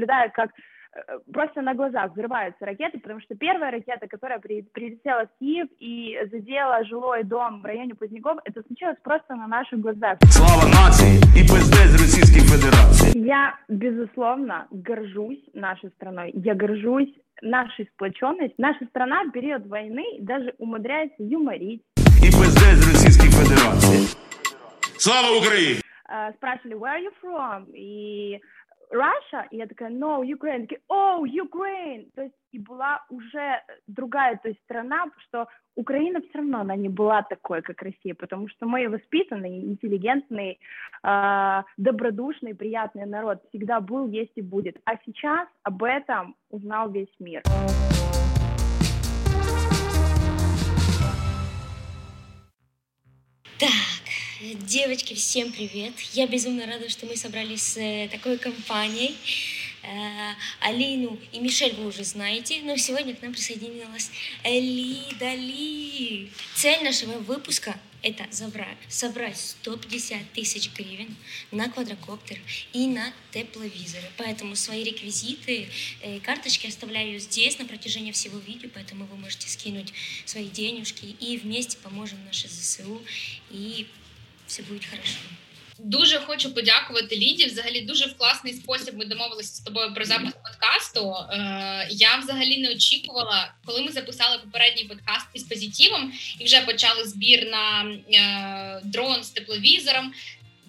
наблюдаю, как Э, просто на глазах взрываются ракеты, потому что первая ракета, которая при, прилетела в Киев и задела жилой дом в районе Поздняков, это случилось просто на наших глазах. Слава нации и пиздец Российской Федерации. Я, безусловно, горжусь нашей страной. Я горжусь нашей сплоченностью. Наша страна в период войны даже умудряется юморить. И пиздец Российской Федерации. Слава Украине! Uh, спрашивали, where are you from? И Russia, и я такая, no, Ukraine, такие, oh, Ukraine, то есть и была уже другая, то есть страна, что Украина все равно, она не была такой, как Россия, потому что мы воспитанный, интеллигентный, э, добродушный, приятный народ всегда был, есть и будет. А сейчас об этом узнал весь мир. Так, Девочки, всем привет! Я безумно рада, что мы собрались с э, такой компанией. Э, Алину и Мишель вы уже знаете, но сегодня к нам присоединилась Лида Ли. Цель нашего выпуска – это собрать, собрать 150 тысяч гривен на квадрокоптер и на тепловизоры. Поэтому свои реквизиты, э, карточки оставляю здесь на протяжении всего видео, поэтому вы можете скинуть свои денежки и вместе поможем нашей ЗСУ и все буде хорошо. Дуже хочу подякувати Ліді. Взагалі, дуже в класний спосіб ми домовилися з тобою про запис подкасту. Е, Я взагалі не очікувала, коли ми записали попередній подкаст із позитивом і вже почали збір на е, дрон з тепловізором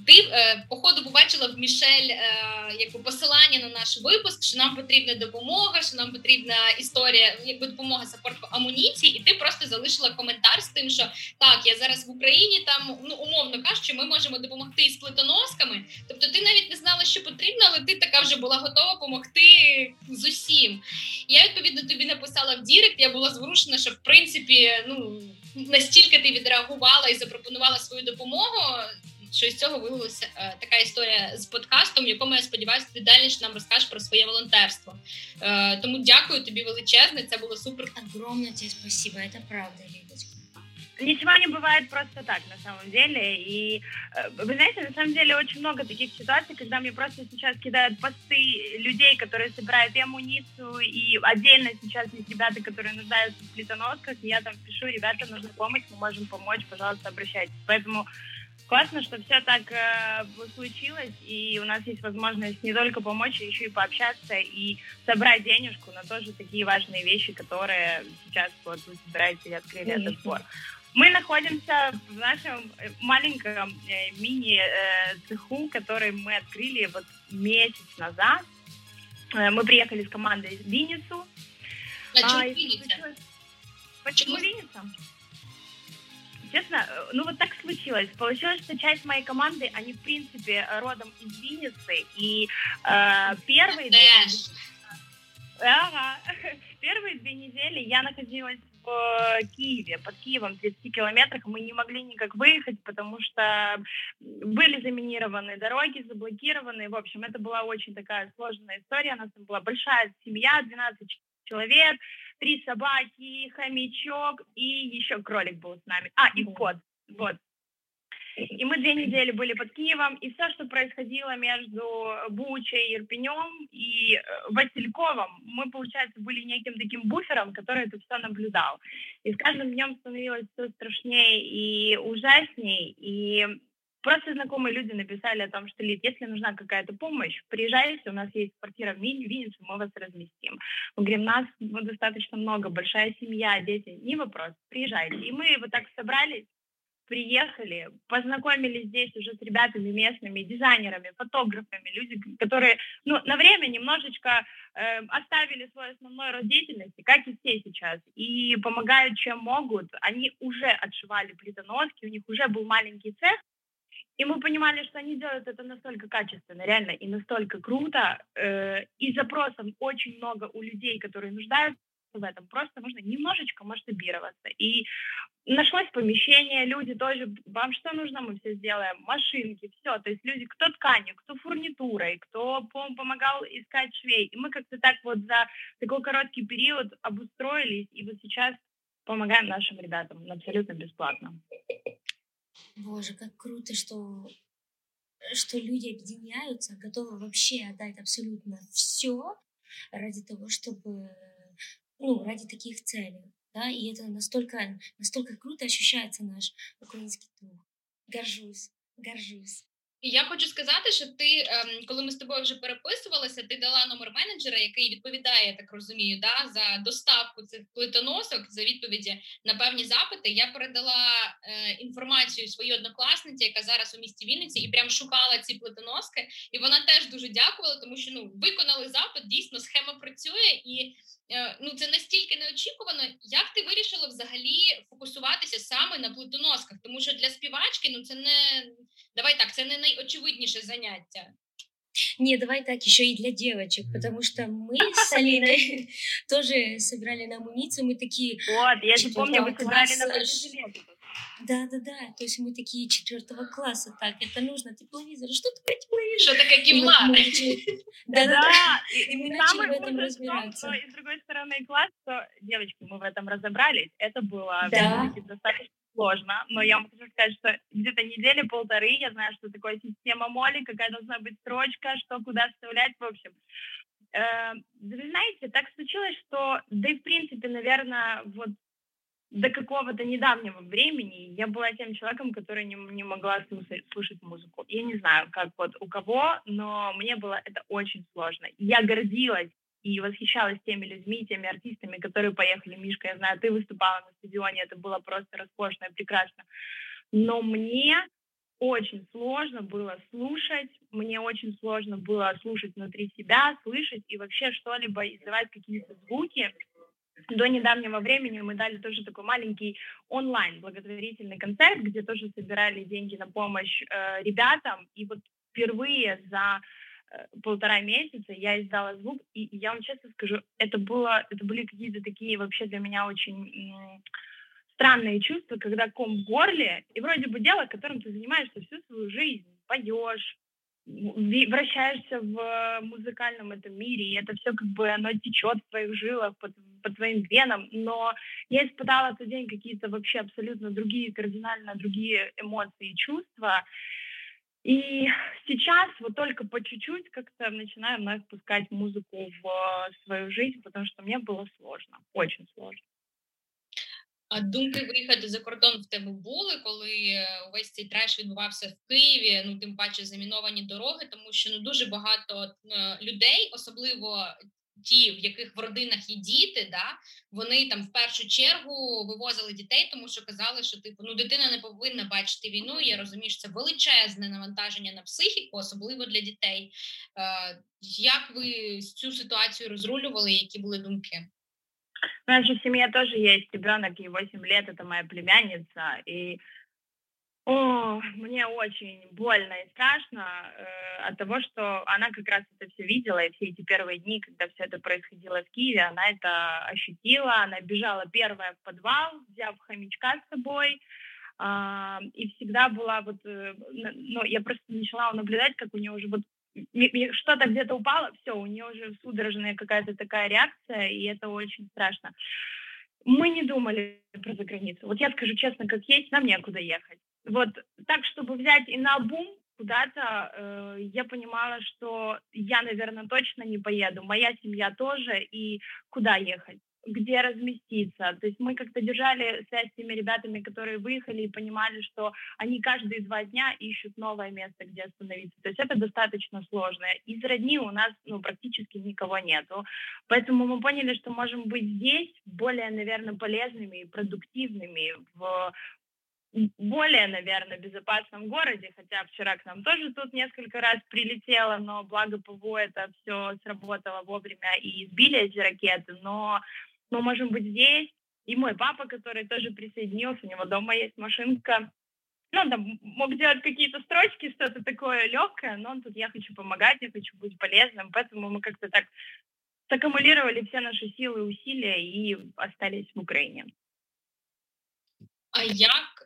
ти е, походу побачила в Мішель е, якби посилання на наш випуск, що нам потрібна допомога, що нам потрібна історія, якби допомога саппорт амуніції, і ти просто залишила коментар з тим, що так, я зараз в Україні, там ну умовно кажучи, ми можемо допомогти з плитоносками. Тобто, ти навіть не знала, що потрібно, але ти така вже була готова допомогти з усім. Я відповідно тобі написала в Дірект. Я була зворушена, що в принципі ну настільки ти відреагувала і запропонувала свою допомогу що із цього виявилася е, така історія з подкастом, в якому я сподіваюся, ти далі нам розкажеш про своє волонтерство. Е, тому дякую тобі величезне. Це було супер. Огромне тебе спасибо, це правда, Лидочка. Ничего не бывает просто так, на самом деле. И э, вы знаете, на самом деле очень много таких ситуаций, когда мне просто сейчас кидают посты людей, которые собирают и амуницию, и отдельно сейчас есть ребята, которые нуждаются в плитоносках, и я там пишу, ребята, нужна помощь, мы можем помочь, пожалуйста, обращайтесь. Поэтому классно, что все так э, случилось, и у нас есть возможность не только помочь, а еще и пообщаться и собрать денежку на тоже такие важные вещи, которые сейчас вот вы собираете и открыли этот сбор. Мы находимся в нашем э, маленьком э, мини-цеху, э, который мы открыли вот месяц назад. Э, мы приехали с командой в Винницу. Почему а, Винница? Почему Винница? Честно, э, ну вот так случилось. Получилось, что часть моей команды, они, в принципе, родом из Винницы, и э, первые... Две... Ага. Первые две недели я находилась в Киеве, под Киевом, 30 километрах. Мы не могли никак выехать, потому что были заминированы дороги, заблокированы. В общем, это была очень такая сложная история. У нас там была большая семья, 12 человек, три собаки, хомячок и еще кролик был с нами. А, и кот. Вот. И мы две недели были под Киевом, и все, что происходило между Бучей, Ирпенем и э, Васильковым, мы, получается, были неким таким буфером, который это все наблюдал. И с каждым днем становилось все страшнее и ужаснее, и Просто знакомые люди написали о том, что, Лид, если нужна какая-то помощь, приезжайте, у нас есть квартира в Виннице, мы вас разместим. Мы говорим, нас достаточно много, большая семья, дети, не вопрос, приезжайте. И мы вот так собрались, приехали, познакомились здесь уже с ребятами местными, дизайнерами, фотографами, люди, которые ну, на время немножечко э, оставили свой основной род деятельности, как и все сейчас, и помогают, чем могут. Они уже отшивали плитоноски, у них уже был маленький цех, и мы понимали, что они делают это настолько качественно, реально, и настолько круто, э, и запросов очень много у людей, которые нуждаются в этом. Просто нужно немножечко масштабироваться. И нашлось помещение, люди тоже, вам что нужно, мы все сделаем, машинки, все. То есть люди, кто тканью, кто фурнитурой, кто помогал искать швей. И мы как-то так вот за такой короткий период обустроились, и вот сейчас помогаем нашим ребятам абсолютно бесплатно. Боже, как круто, что что люди объединяются, готовы вообще отдать абсолютно все ради того, чтобы, ну, ради таких целей. Да, и это настолько, настолько круто ощущается наш украинский дух. Горжусь, горжусь. Я хочу сказати, що ти, ем, коли ми з тобою вже переписувалися, ти дала номер менеджера, який відповідає, я так розумію, да, за доставку цих плитоносок, за відповіді на певні запити. Я передала е, інформацію своїй однокласниці, яка зараз у місті Вінниці, і прям шукала ці плитоноски. І вона теж дуже дякувала, тому що ну виконали запит. Дійсно, схема працює, і е, ну це настільки неочікувано. Як ти вирішила взагалі фокусуватися саме на плитоносках? Тому що для співачки ну це не давай так, це не найочевидніше заняття. Не, давай так, еще и для девочек, потому что мы с Алиной тоже собирали на амуницию, мы такие... Вот, я же помню, вы собирали на класса. бронежилеты. Да-да-да, то есть мы такие четвертого класса, так, это нужно, тепловизор, что такое тепловизор? Вот ківлар? мы начали- Да-да-да, Да, и, И мы начали в этом разбираться. что, и с другой стороны класс, что, девочки, мы в этом разобрались, это было Да. достаточно сложно, но я хочу сказать, что где-то недели полторы я знаю, что такое система моли, какая должна быть строчка, что куда вставлять, в общем. Э, Вы знаете, так случилось, что, да и в принципе, наверное, вот до какого-то недавнего времени я была тем человеком, который не, не могла слушать, слушать музыку. Я не знаю, как вот у кого, но мне было это очень сложно. Я гордилась и восхищалась теми людьми, теми артистами, которые поехали. Мишка, я знаю, ты выступала на стадионе, это было просто роскошно и прекрасно. Но мне очень сложно было слушать, мне очень сложно было слушать внутри себя, слышать и вообще что-либо издавать какие-то звуки. До недавнего времени мы дали тоже такой маленький онлайн благотворительный концерт, где тоже собирали деньги на помощь э, ребятам. И вот впервые за полтора месяца я издала звук, и, я вам честно скажу, это было, это были какие-то такие вообще для меня очень странные чувства, когда ком в горле, и вроде бы дело, которым ты занимаешься всю свою жизнь, поешь, вращаешься в музыкальном этом мире, и это все как бы оно течет в твоих жилах, по, по твоим венам, но я испытала в тот день какие-то вообще абсолютно другие, кардинально другие эмоции и чувства, и сейчас вот только по чуть-чуть как-то начинаю вновь впускать музыку в свою жизнь, потому что мне было сложно, очень сложно. А думки виїхати за кордон в тебе були, коли е, увесь цей треш відбувався в Києві, ну тим паче заміновані дороги, тому що ну дуже багато е, людей, особливо ті, в яких в родинах є діти, да, вони там в першу чергу вивозили дітей, тому що казали, що типу ну дитина не повинна бачити війну. Я розумію, що це величезне навантаження на психіку, особливо для дітей. Е, Як ви цю ситуацію розрулювали? Які були думки? У нас же в семье тоже есть ребенок, ей 8 лет, это моя племянница, и о, мне очень больно и страшно э, от того, что она как раз это все видела, и все эти первые дни, когда все это происходило в Киеве, она это ощутила, она бежала первая в подвал, взяв хомячка с собой, а, и всегда была вот, э, ну, я просто начала наблюдать, как у нее уже вот что-то где-то упало, все, у нее уже судорожная какая-то такая реакция, и это очень страшно. Мы не думали про заграницу. Вот я скажу честно, как есть, нам некуда ехать. Вот так, чтобы взять и на бум куда-то, э, я понимала, что я, наверное, точно не поеду. Моя семья тоже, и куда ехать? где разместиться. То есть мы как-то держали связь с теми ребятами, которые выехали и понимали, что они каждые два дня ищут новое место, где остановиться. То есть это достаточно сложно. Из родни у нас ну, практически никого нету. Поэтому мы поняли, что можем быть здесь более, наверное, полезными и продуктивными в более, наверное, безопасном городе, хотя вчера к нам тоже тут несколько раз прилетело, но благо ПВО это все сработало вовремя и сбили эти ракеты, но мы можем быть здесь, и мой папа, который тоже присоединился, у него дома есть машинка, ну, там мог делать какие-то строчки, что-то такое легкое, но он тут, я хочу помогать, я хочу быть полезным, поэтому мы как-то так саккумулировали все наши силы и усилия и остались в Украине. А як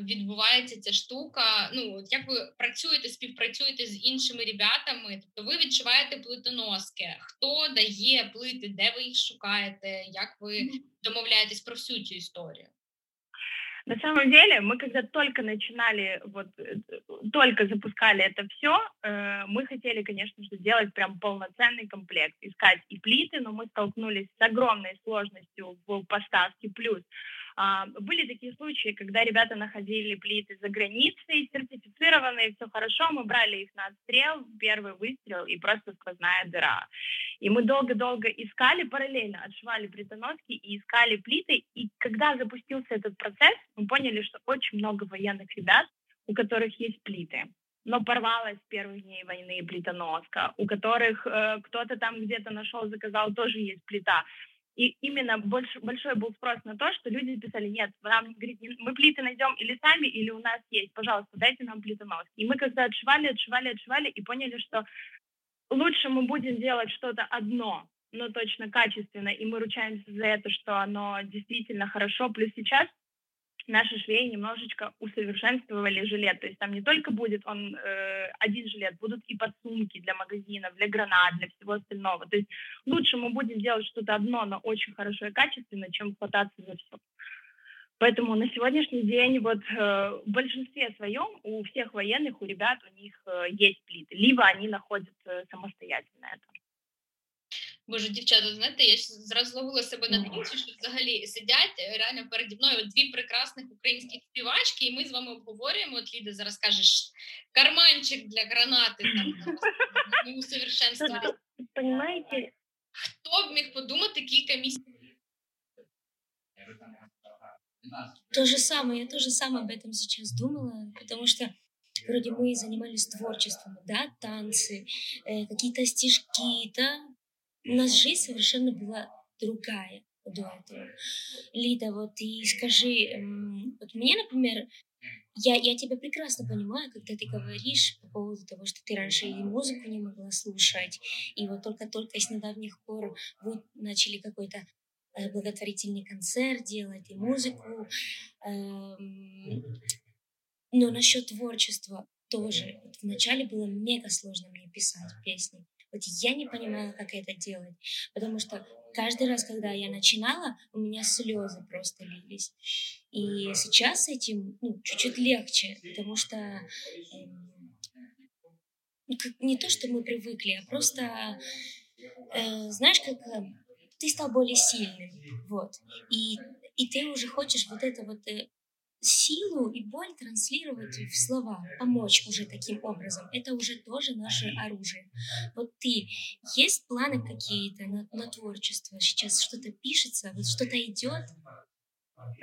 відбувається ця штука? Ну, от як ви працюєте, співпрацюєте з іншими ребятами? Тобто ви відчуваєте плитоноски? Хто дає плити, де ви їх шукаєте? Як ви домовляєтесь про всю цю історію? На самом деле, мы когда только начинали, вот э, только запускали это все, э, мы хотели, конечно же, сделать прям полноценный комплект, искать и плиты, но мы столкнулись с огромной сложностью в поставке, плюс а, были такие случаи, когда ребята находили плиты за границей, сертифицированные, все хорошо, мы брали их на отстрел, первый выстрел и просто сквозная дыра. И мы долго-долго искали, параллельно отшивали плитоноски и искали плиты, и когда запустился этот процесс, мы поняли, что очень много военных ребят, у которых есть плиты но порвалась с первых дней войны плитоноска, у которых э, кто-то там где-то нашел, заказал, тоже есть плита. И именно больш, большой был спрос на то, что люди писали, нет, нам, говорит, мы плиты найдем или сами, или у нас есть, пожалуйста, дайте нам плитонос. И мы когда отшивали, отшивали, отшивали, и поняли, что лучше мы будем делать что-то одно, но точно качественно, и мы ручаемся за это, что оно действительно хорошо. Плюс сейчас наши швеи немножечко усовершенствовали жилет. То есть там не только будет он э, один жилет, будут и подсумки для магазинов, для гранат, для всего остального. То есть лучше мы будем делать что-то одно, но очень хорошо и качественно, чем хвататься за все. Поэтому на сегодняшний день вот э, в большинстве своем у всех военных, у ребят, у них э, есть плиты, либо они находят э, самостоятельно это. Боже, дівчата, знаєте, я зразу ловила себе на думці, що взагалі сидять е, реально переді мною дві прекрасних українських співачки, і ми з вами обговорюємо. От Ліда зараз кажеш карманчик для гранати там ми усовершенствували. Понимаете? Хто б міг подумати кілька місяців? То же самое, я тоже самое об этом сейчас думала, потому что вроде мы занимались творчеством, да, танцы, э, какие-то стишки, да, у нас жизнь совершенно была другая до этого. Лида, вот и скажи, вот мне, например, я, я тебя прекрасно понимаю, когда ты говоришь по поводу того, что ты раньше и музыку не могла слушать, и вот только-только с недавних пор вы начали какой-то э, благотворительный концерт делать и музыку. Эм, но насчет творчества тоже. Вначале было мега сложно мне писать песни. Вот я не понимала, как это делать, потому что каждый раз, когда я начинала, у меня слезы просто лились. И сейчас с этим ну, чуть-чуть легче, потому что э, не то, что мы привыкли, а просто, э, знаешь, как э, ты стал более сильным, вот, и, и ты уже хочешь вот это вот э, силу и боль транслировать в слова, помочь уже таким образом. Это уже тоже наше оружие. Вот ты, есть планы какие-то на, на творчество? Сейчас что-то пишется, вот что-то идет?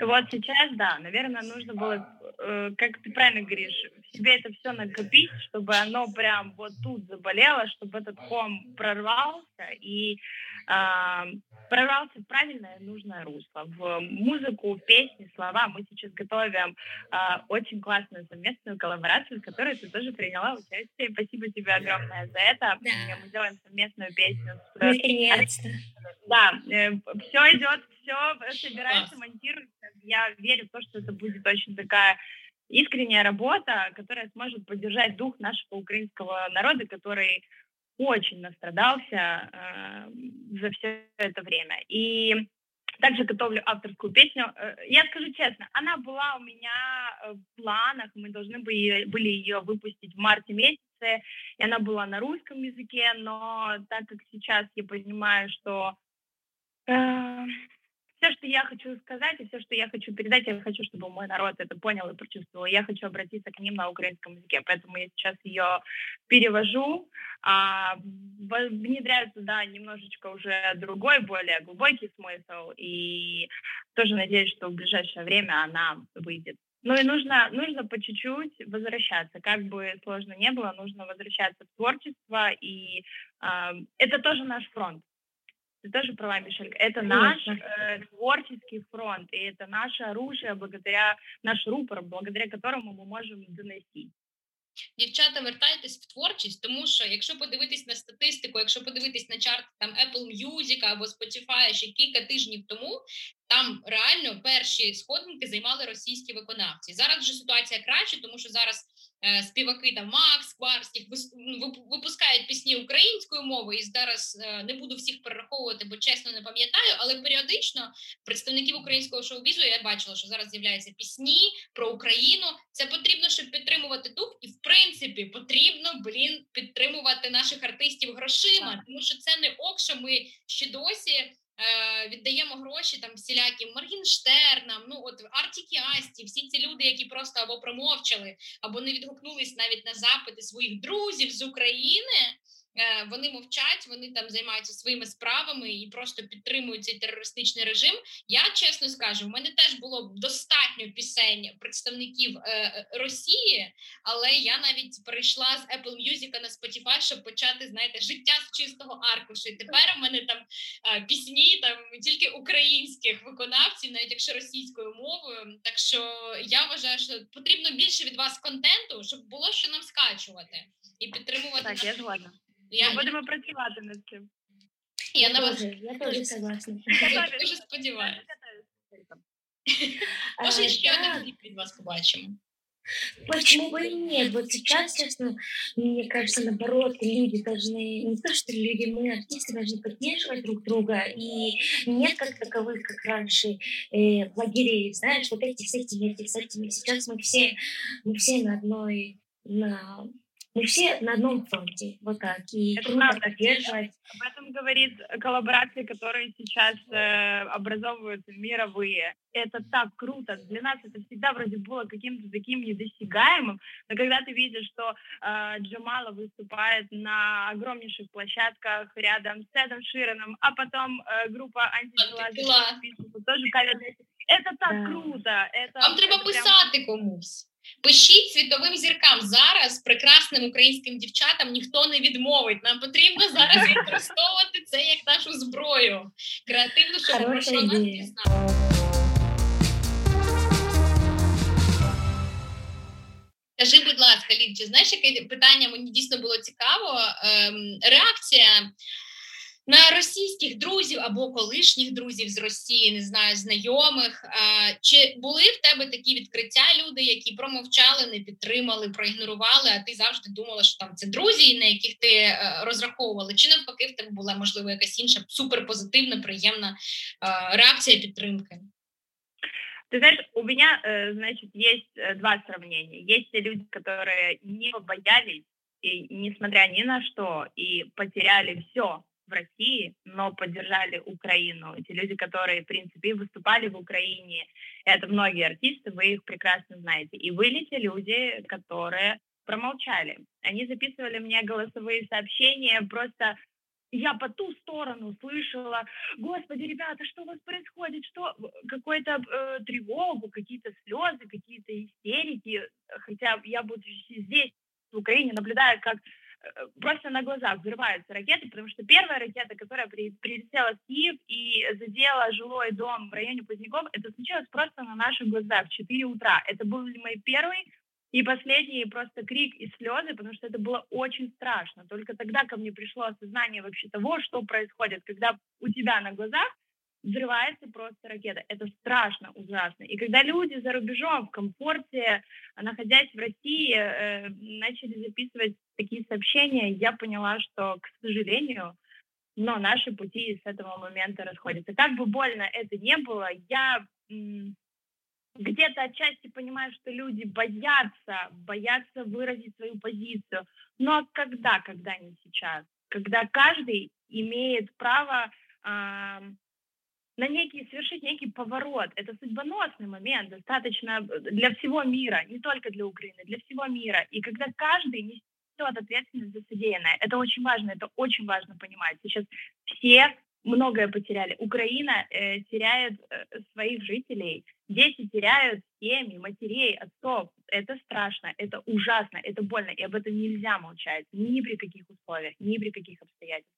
Вот сейчас, да, наверное, нужно было, э, как ты правильно говоришь, в себе это все накопить, чтобы оно прям вот тут заболело, чтобы этот ком прорвался и э, прорвался в правильное нужное русло. В музыку, песни, слова мы сейчас готовим э, очень классную совместную коллаборацию, в которой ты тоже приняла участие. Спасибо тебе огромное за это. Да. Мы делаем совместную песню. С... Наконец-то. Да, э, все идет, все собирается, монтируется. Я верю в то, что это будет очень такая искренняя работа, которая сможет поддержать дух нашего украинского народа, который очень настрадался э, за все это время. И также готовлю авторскую песню. Э, я скажу честно, она была у меня э, в планах, мы должны были, были ее выпустить в марте месяце, и она была на русском языке, но так как сейчас я понимаю, что э, все, что я хочу сказать и все, что я хочу передать, я хочу, чтобы мой народ это понял и прочувствовал. Я хочу обратиться к ним на украинском языке, поэтому я сейчас ее перевожу, а, внедряю туда немножечко уже другой, более глубокий смысл, и тоже надеюсь, что в ближайшее время она выйдет. Ну и нужно, нужно по чуть-чуть возвращаться, как бы сложно не было, нужно возвращаться в творчество, и э, это тоже наш фронт. Ты тоже права, Мишель. Это наш э, творческий фронт, и это наше оружие, благодаря наш рупор, благодаря которому ми можемо донести. Дівчата, вертайтесь в творчість, тому що якщо подивитись на статистику, якщо подивитись на чарт там Apple Music або Spotify ще кілька тижнів тому, там реально перші сходинки займали російські виконавці. Зараз вже ситуація краще, тому що зараз Е, співаки там Макс Барських ну, випускають пісні українською мовою, і зараз е, не буду всіх перераховувати, бо чесно не пам'ятаю. Але періодично представників українського шоу-бізу я бачила, що зараз з'являються пісні про Україну. Це потрібно, щоб підтримувати дух, і в принципі потрібно блін підтримувати наших артистів грошима, тому що це не ок, що ми ще досі. Е, віддаємо гроші там всіляким Моргінштернам, ну от Артікі Асті, всі ці люди, які просто або промовчали, або не відгукнулись навіть на запити своїх друзів з України. Е, вони мовчать, вони там займаються своїми справами і просто підтримують цей терористичний режим. Я чесно скажу, в мене теж було достатньо пісень представників е, е, Росії, але я навіть перейшла з Apple Music на Spotify, щоб почати знаєте, життя з чистого аркушу. І Тепер у мене там пісні там тільки українських виконавців, навіть якщо російською мовою. Так що я вважаю, що потрібно більше від вас контенту, щоб було що нам скачувати і підтримувати. Так, я згодна. Я... Ми будемо працювати над цим. Я, на вас я тоже согласна. Дуже сподіваюся. Може, ще один кліп від вас побачимо. Почему бы и нет? Вот сейчас, честно, мне кажется, наоборот, люди должны, не то что люди, мы, артисты, должны поддерживать друг друга, и нет как таковых, как раньше, э, лагерей, знаешь, вот эти с этими, эти с этими. Сейчас мы все, мы все на одной, на мы все на одном фронте, вот так, и Это правда. поддерживать. Об этом говорит коллаборации, которые сейчас э, образовываются мировые. Это так круто. Для нас это всегда вроде было каким-то таким недосягаемым, но когда ты видишь, что э, Джамала выступает на огромнейших площадках рядом с Эдом Широном, а потом э, группа антитела тоже это так да. круто. Это, Вам треба прям... писати комусь. Пишіть світовим зіркам зараз прекрасним українським дівчатам ніхто не відмовить. Нам потрібно зараз використовувати це як нашу зброю. Креативно, щоб про що нас дізнати. Скажи, будь ласка, Лід, чи знаєш, яке питання мені дійсно було цікаво? Ем, реакція на російських друзів або колишніх друзів з Росії, не знаю, знайомих. Чи були в тебе такі відкриття люди, які промовчали, не підтримали, проігнорували? А ти завжди думала, що там це друзі, на яких ти е, розраховувала? Чи навпаки в тебе була можливо якась інша суперпозитивна, приємна реакція підтримки? Ты знаешь, у меня, э, значит, есть э, два сравнения. Есть те люди, которые не боялись, и, несмотря ни на что, и потеряли все, в России, но поддержали Украину. Эти люди, которые, в принципе, выступали в Украине, это многие артисты, вы их прекрасно знаете. И были те люди, которые промолчали. Они записывали мне голосовые сообщения, просто я по ту сторону слышала, господи, ребята, что у вас происходит, что какую-то э, тревогу, какие-то слезы, какие-то истерики, хотя я буду здесь, в Украине, наблюдаю, как просто на глазах взрываются ракеты, потому что первая ракета, которая при, прилетела в Киев и задела жилой дом в районе Поздняков, это случилось просто на наших глазах в 4 утра. Это были мои первые и последний просто крик и слезы, потому что это было очень страшно. Только тогда ко мне пришло осознание вообще того, что происходит, когда у тебя на глазах взрывается просто ракета. Это страшно, ужасно. И когда люди за рубежом в комфорте, находясь в России, э, начали записывать такие сообщения, я поняла, что, к сожалению, но наши пути с этого момента расходятся. Как бы больно это не было, я где-то отчасти понимаю, что люди боятся, боятся выразить свою позицию. Но когда, когда не сейчас? Когда каждый имеет право на некий, совершить некий поворот. Это судьбоносный момент, достаточно э, для всего мира, не только для Украины, для всего мира. И когда каждый несет ответственность за содеянное, это очень важно, это очень важно понимать. Сейчас все многое потеряли. Украина э, теряет э, своих жителей, дети теряют семьи, матерей, отцов. Это страшно, это ужасно, это больно, и об этом нельзя молчать ни при каких условиях, ни при каких обстоятельствах.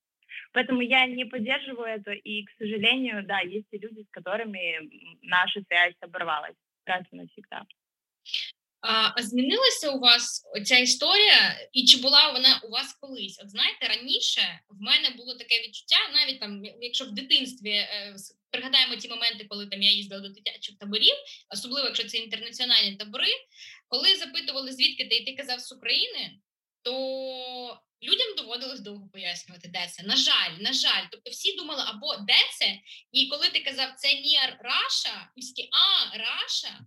Поэтому я не поддерживаю это, и, к сожалению, да, есть и люди, с которыми наша связь оборвалась раз и навсегда. А змінилася у вас ця історія, і чи була вона у вас колись? От знаєте, раніше в мене було таке відчуття, навіть там, якщо в дитинстві е, пригадаємо ті моменти, коли там я їздила до дитячих таборів, особливо якщо це інтернаціональні табори, коли запитували, звідки ти і ти казав з України, то людям доводилось довго пояснювати, де це. На жаль, на жаль, тобто всі думали, або де це, і коли ти казав це near Russia, і всі а Russia.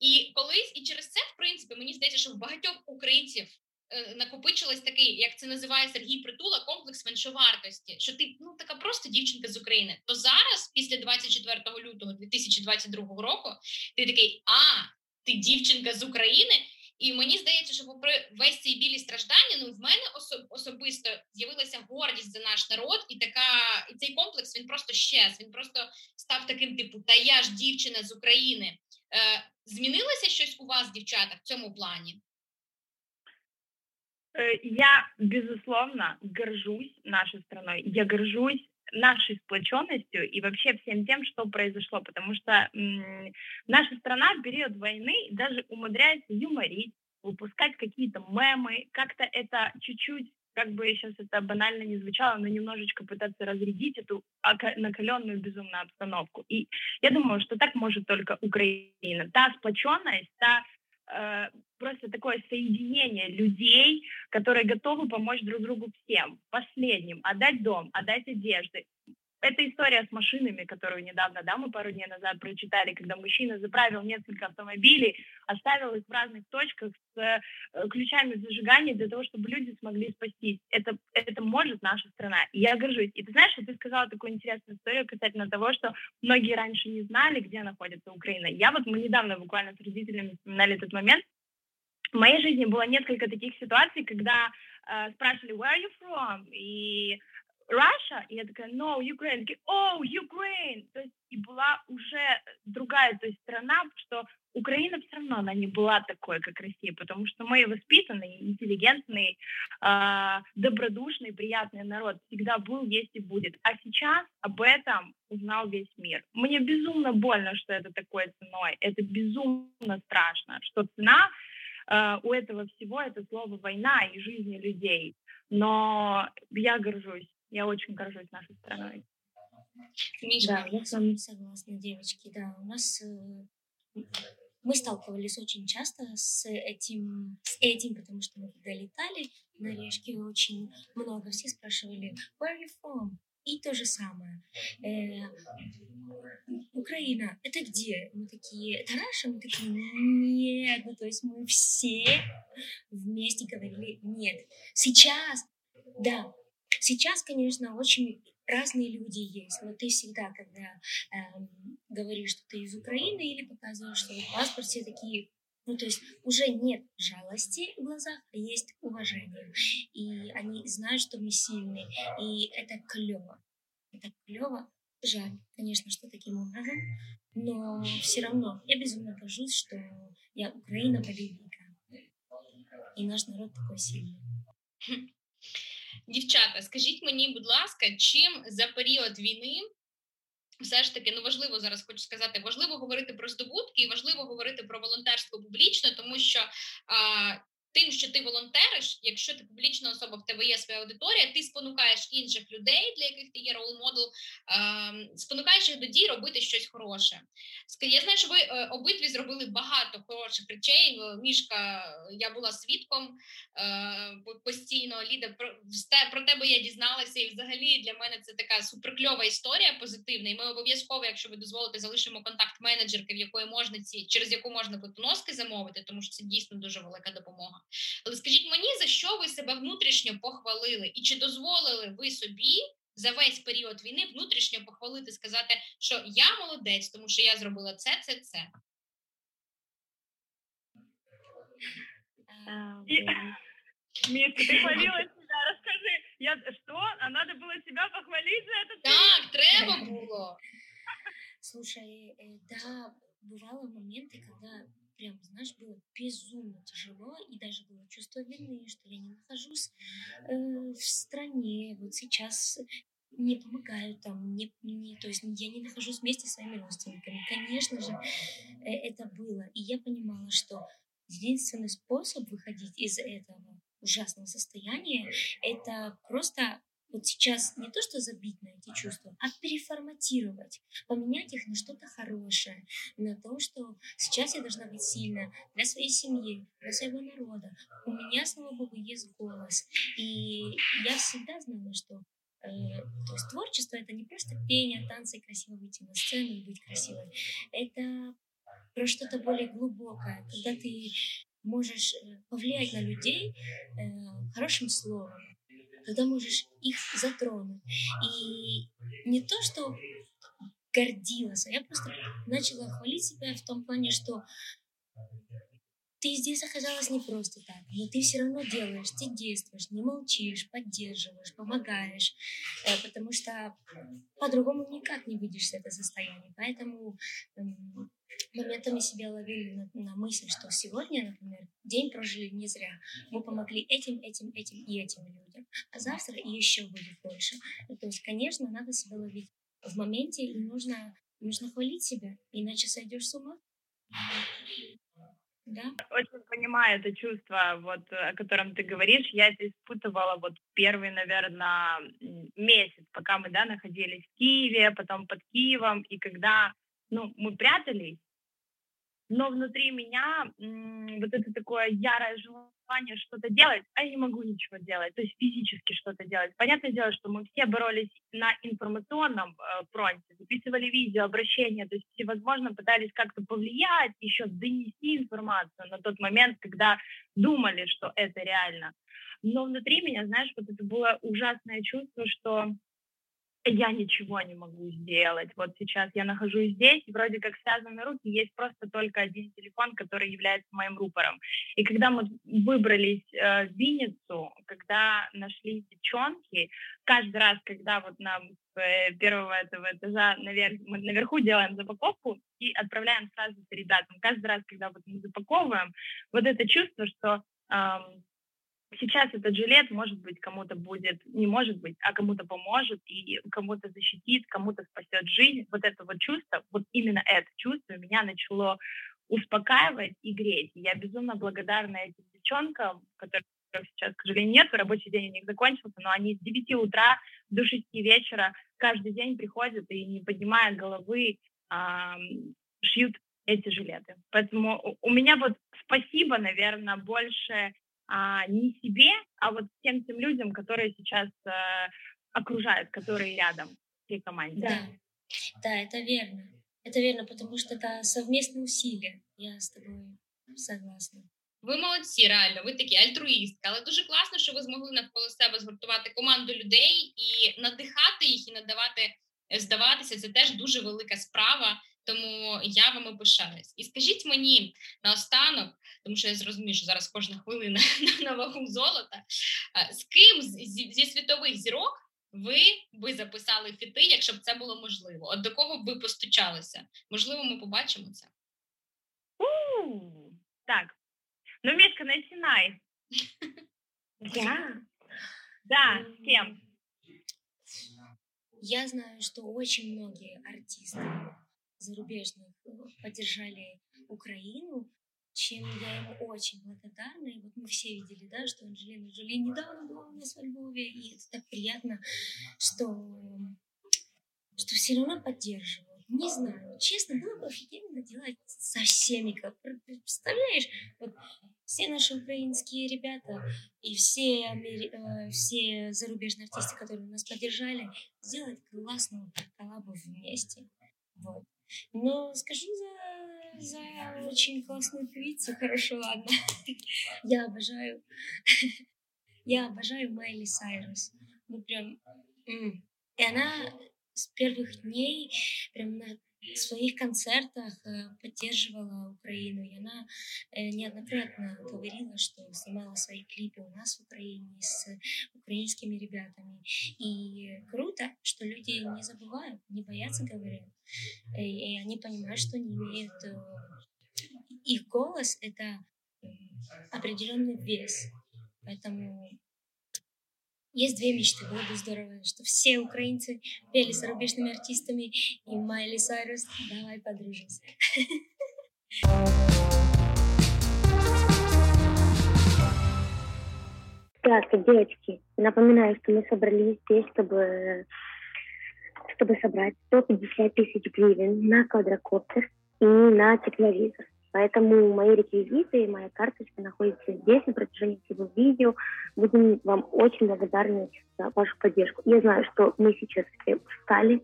І колись, і через це, в принципі, мені здається, що в багатьох українців е, накопичилось такий, як це називає Сергій Притула, комплекс меншовартості, що ти ну така просто дівчинка з України. То зараз, після 24 лютого 2022 року, ти такий, а ти дівчинка з України. І мені здається, що попри весь цей білі страждання, ну в мене особ, особисто з'явилася гордість за наш народ, і така і цей комплекс він просто щез. Він просто став таким типу, та я ж дівчина з України. Е, Змінилося щось у вас, дівчата, в цьому плані? Э, я, безусловно, горжусь нашей страной. Я горжусь нашей сплоченностью и вообще всем тем, что произошло, потому что м, наша страна в период войны даже умудряется юморить, выпускать какие-то мемы, как-то это чуть-чуть, как бы сейчас это банально не звучало, но немножечко пытаться разрядить эту накаленную безумную обстановку. И я думаю, что так может только Украина. Та сплоченность, та просто такое соединение людей, которые готовы помочь друг другу всем. Последним отдать дом, отдать одежды. Это история с машинами, которую недавно, да, мы пару дней назад прочитали, когда мужчина заправил несколько автомобилей, оставил их в разных точках с э, ключами зажигания для того, чтобы люди смогли спастись. Это, это может наша страна. И я горжусь. И ты знаешь, что ты сказала такую интересную историю касательно того, что многие раньше не знали, где находится Украина. Я вот, мы недавно буквально с родителями вспоминали этот момент, в моей жизни было несколько таких ситуаций, когда э, спрашивали, where are you from? И Russia, и я такая, no, Ukraine, такие, oh, Ukraine, то есть и была уже другая то есть, страна, что Украина все равно, она не была такой, как Россия, потому что мы воспитанный, интеллигентный, э, добродушный, приятный народ всегда был, есть и будет. А сейчас об этом узнал весь мир. Мне безумно больно, что это такой ценой, это безумно страшно, что цена э, у этого всего это слово война и жизни людей. Но я горжусь я очень горжусь нашей страной. Да, я с вами согласна, девочки. Да, у нас э, мы сталкивались очень часто с этим, с этим, потому что мы когда летали на Решке очень много, все спрашивали, where are you from? И то же самое. Э, Украина, это где? Мы такие, это Раша? Мы такие, нет. Ну, то есть мы все вместе говорили, нет. Сейчас, да, Сейчас, конечно, очень разные люди есть, но ты всегда, когда эм, говоришь, что ты из Украины или показываешь свой паспорт, все такие, ну, то есть уже нет жалости в глазах, а есть уважение. И они знают, что мы сильные, и это клево. Это клево. Жаль, конечно, что таким образом, но все равно я безумно горжусь, что я Украина полюбика. И наш народ такой сильный. Дівчата, скажіть мені, будь ласка, чим за період війни все ж таки ну важливо зараз хочу сказати, важливо говорити про здобутки і важливо говорити про волонтерство публічно, тому що а, тим, що ти волонтериш, якщо ти публічна особа, в тебе є своя аудиторія, ти спонукаєш інших людей, для яких ти є рол-модел, спонукаєш їх до дій робити щось хороше. Я знаю, що ви е, обидві зробили багато хороших речей. Мішка, я була свідком е, постійно. Ліда про про тебе я дізналася, і взагалі для мене це така суперкльова історія позитивна. І ми обов'язково, якщо ви дозволите, залишимо контакт менеджерки, в якої можна ці через яку можна носки замовити, тому що це дійсно дуже велика допомога. Але скажіть мені, за що ви себе внутрішньо похвалили, і чи дозволили ви собі за весь період війни внутрішньо похвалити, сказати, що я молодець, тому що я зробила це, це, це? Мишка, ты хвалила себя, расскажи. Я, что? А надо было себя похвалить за это? Так, треба було. Слушай, э, да, бывало моменты, когда прям, знаешь, было безумно тяжело, и даже было чувство вины, что я не нахожусь э, в стране, вот сейчас не помогают там, не, не, то есть я не нахожусь вместе с своими родственниками. Конечно же, э, это было. И я понимала, что единственный способ выходить из этого ужасного состояния, это просто вот сейчас не то, что забить на эти чувства, а переформатировать, поменять их на что-то хорошее, на то, что сейчас я должна быть сильна для своей семьи, для своего народа. У меня, слава богу, есть голос. И я всегда знала, что э, то есть творчество это не просто пение, танцы, красиво выйти на сцену и быть красивой. Это про что-то более глубокое, когда ты можешь э, повлиять на людей э, хорошим словом, когда можешь их затронуть. И не то, что гордилась, а я просто начала хвалить себя в том плане, что ты здесь оказалась не просто так, но ты все равно делаешь, ты действуешь, не молчишь, поддерживаешь, помогаешь, э, потому что по-другому никак не выйдешь с этого состояния. Поэтому эм, моментами себя ловили на, на мысль, что сегодня, например, день прожили не зря. Мы помогли этим, этим, этим и этим людям. А завтра еще будет больше. Ну, то есть, конечно, надо себя ловить в моменте, и нужно, нужно хвалить себя, иначе сойдешь с ума. Да? Очень понимаю это чувство, вот, о котором ты говоришь. Я это испытывала вот первый, наверное, месяц, пока мы да, находились в Киеве, потом под Киевом. И когда ну, мы прятались, но внутри меня вот это такое ярое желание что-то делать, а я не могу ничего делать, то есть физически что-то делать. Понятное дело, что мы все боролись на информационном э, фронте, записывали видео, обращения, то есть всевозможно пытались как-то повлиять, еще донести информацию на тот момент, когда думали, что это реально. Но внутри меня, знаешь, вот это было ужасное чувство, что я ничего не могу сделать. Вот сейчас я нахожусь здесь, вроде как связаны руки, есть просто только один телефон, который является моим рупором. И когда мы выбрались э, в Винницу, когда нашли девчонки, каждый раз, когда вот нам с э, первого этого этажа наверх, мы наверху делаем запаковку и отправляем сразу ребятам, каждый раз, когда вот мы запаковываем, вот это чувство, что эм, сейчас этот жилет, может быть, кому-то будет, не может быть, а кому-то поможет и кому-то защитит, кому-то спасет жизнь. Вот это вот чувство, вот именно это чувство меня начало успокаивать и греть. Я безумно благодарна этим девчонкам, которых сейчас, к сожалению, нет, рабочий день у них закончился, но они с 9 утра до 6 вечера каждый день приходят и, не поднимая головы, эм, шьют эти жилеты. Поэтому у меня вот спасибо, наверное, больше а, не себе, а вот тем тем людям, которые сейчас а, окружают, которые рядом в этой команде. Да, да, это верно. Это верно, потому что это совместные усилия. Я з тобою согласна. Ви молодці, реально, ви такі альтруїстки, але дуже класно, що ви змогли навколо себе згуртувати команду людей і надихати їх, і надавати здаватися. Це теж дуже велика справа. Тому я вами пишаюсь. І скажіть мені наостанок, тому що я зрозумію, що зараз кожна хвилина на вагу золота. З ким зі, зі світових зірок ви би записали фіти, якщо б це було можливо? От до кого б ви постучалися? Можливо, ми побачимо це. У, так, ну Мишка, начинай. Я? Да, с кем? Я знаю, что очень многие артисты зарубежных э, поддержали Украину, чем я ему очень благодарна. И вот мы все видели, да, что Анджелина Джоли недавно была у нас во Львове, и это так приятно, что, что все равно поддерживают. Не знаю, честно, было бы офигенно делать со всеми. Как, представляешь, вот все наши украинские ребята и все, амери... Э, все зарубежные артисты, которые нас поддержали, сделать классную коллабу вместе. Вот. Но скажу за, за очень классную певицу, хорошо, ладно. Я обожаю, я обожаю Майли Сайрус. Ну прям, и она с первых дней прям на в своих концертах э, поддерживала Украину, и она э, неоднократно говорила, что снимала свои клипы у нас в Украине с украинскими ребятами. И круто, что люди не забывают, не боятся говорить, э, и они понимают, что они имеют... Их голос — это определенный вес. Поэтому есть две мечты, было бы здорово, что все украинцы пели с зарубежными артистами, и Майли Сайрус, давай подружимся. Так, девочки, напоминаю, что мы собрались здесь, чтобы, чтобы собрать 150 тысяч гривен на квадрокоптер и на тепловизор. Поэтому мои реквизиты и моя карточка находятся здесь на протяжении всего видео. Будем вам очень благодарны за вашу поддержку. Я знаю, что мы сейчас все устали,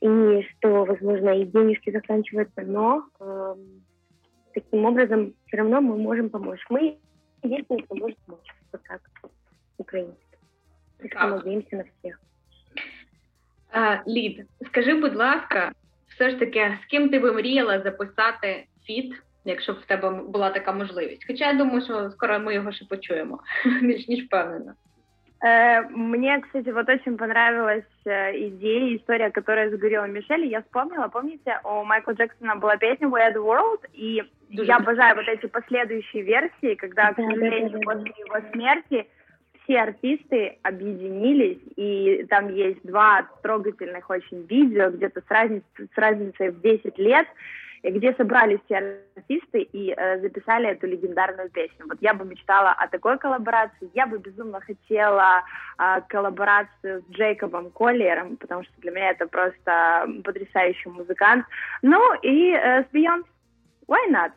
и что, возможно, и денежки заканчиваются, но э, таким образом все равно мы можем помочь. Мы единственные, кто может помочь. Вот так, українське. І надіємося на всіх. Лід, скажи, будь ласка, все ж таки, з ким ти би мріяла записати фіт якщо б в тебе була така можливість. Хоча я думаю, що скоро ми його ще почуємо, більш ніж впевнена. Мне, кстати, вот очень понравилась идея, история, которая загорела Мишель. Я вспомнила, помните, у Майкла Джексона была песня We Are the World, и Дуже я обожаю вот эти последующие версии, когда, к сожалению, после его смерти все артисты объединились, и там есть два трогательных очень видео, где-то с, разниц, с разницей в 10 лет, где собрались все артисты и э, записали эту легендарную песню. Вот я бы мечтала о такой коллаборации. Я бы безумно хотела э, коллаборацию с Джейкобом Коллиером, потому что для меня это просто потрясающий музыкант. Ну и э, с Бейонсе. Why not?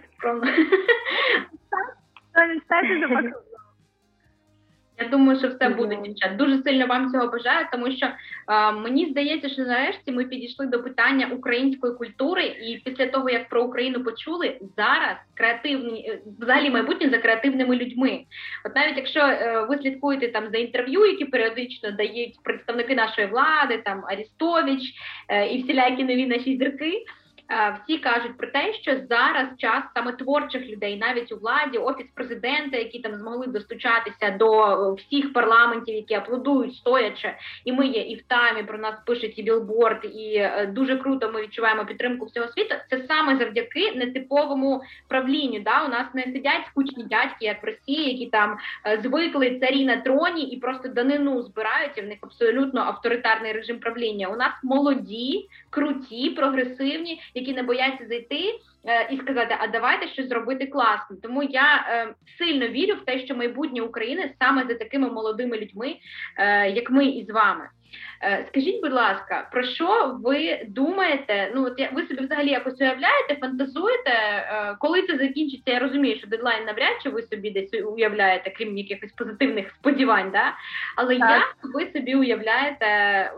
Я думаю, що все буде дівчат. Дуже сильно вам цього бажаю, тому що е, мені здається, що нарешті ми підійшли до питання української культури, і після того як про Україну почули, зараз креативні е, взагалі майбутнє за креативними людьми. От навіть якщо е, ви слідкуєте там за інтерв'ю, які періодично дають представники нашої влади, там Арістович е, і всілякі нові наші зірки. Е, всі кажуть про те, що зараз час саме творчих людей, навіть у владі, офіс президента, які там змогли достучатися до е, всіх парламентів, які аплодують стоячи, і ми є і в таймі про нас пишуть і білборд, і е, дуже круто ми відчуваємо підтримку всього світу. Це саме завдяки нетиповому правлінню. Да, у нас не сидять скучні дядьки, як в Росії, які там звикли царі на троні і просто данину збирають. і В них абсолютно авторитарний режим правління. У нас молоді, круті, прогресивні які не бояться зайти е, і сказати, а давайте щось зробити класно. Тому я е, сильно вірю в те, що майбутнє України саме за такими молодими людьми, е, як ми і з вами. Е, скажіть, будь ласка, про що ви думаєте? Ну, от ви собі взагалі якось уявляєте, фантазуєте, е, коли це закінчиться? Я розумію, що дедлайн навряд чи ви собі десь уявляєте, крім якихось позитивних сподівань, да? але так. як ви собі уявляєте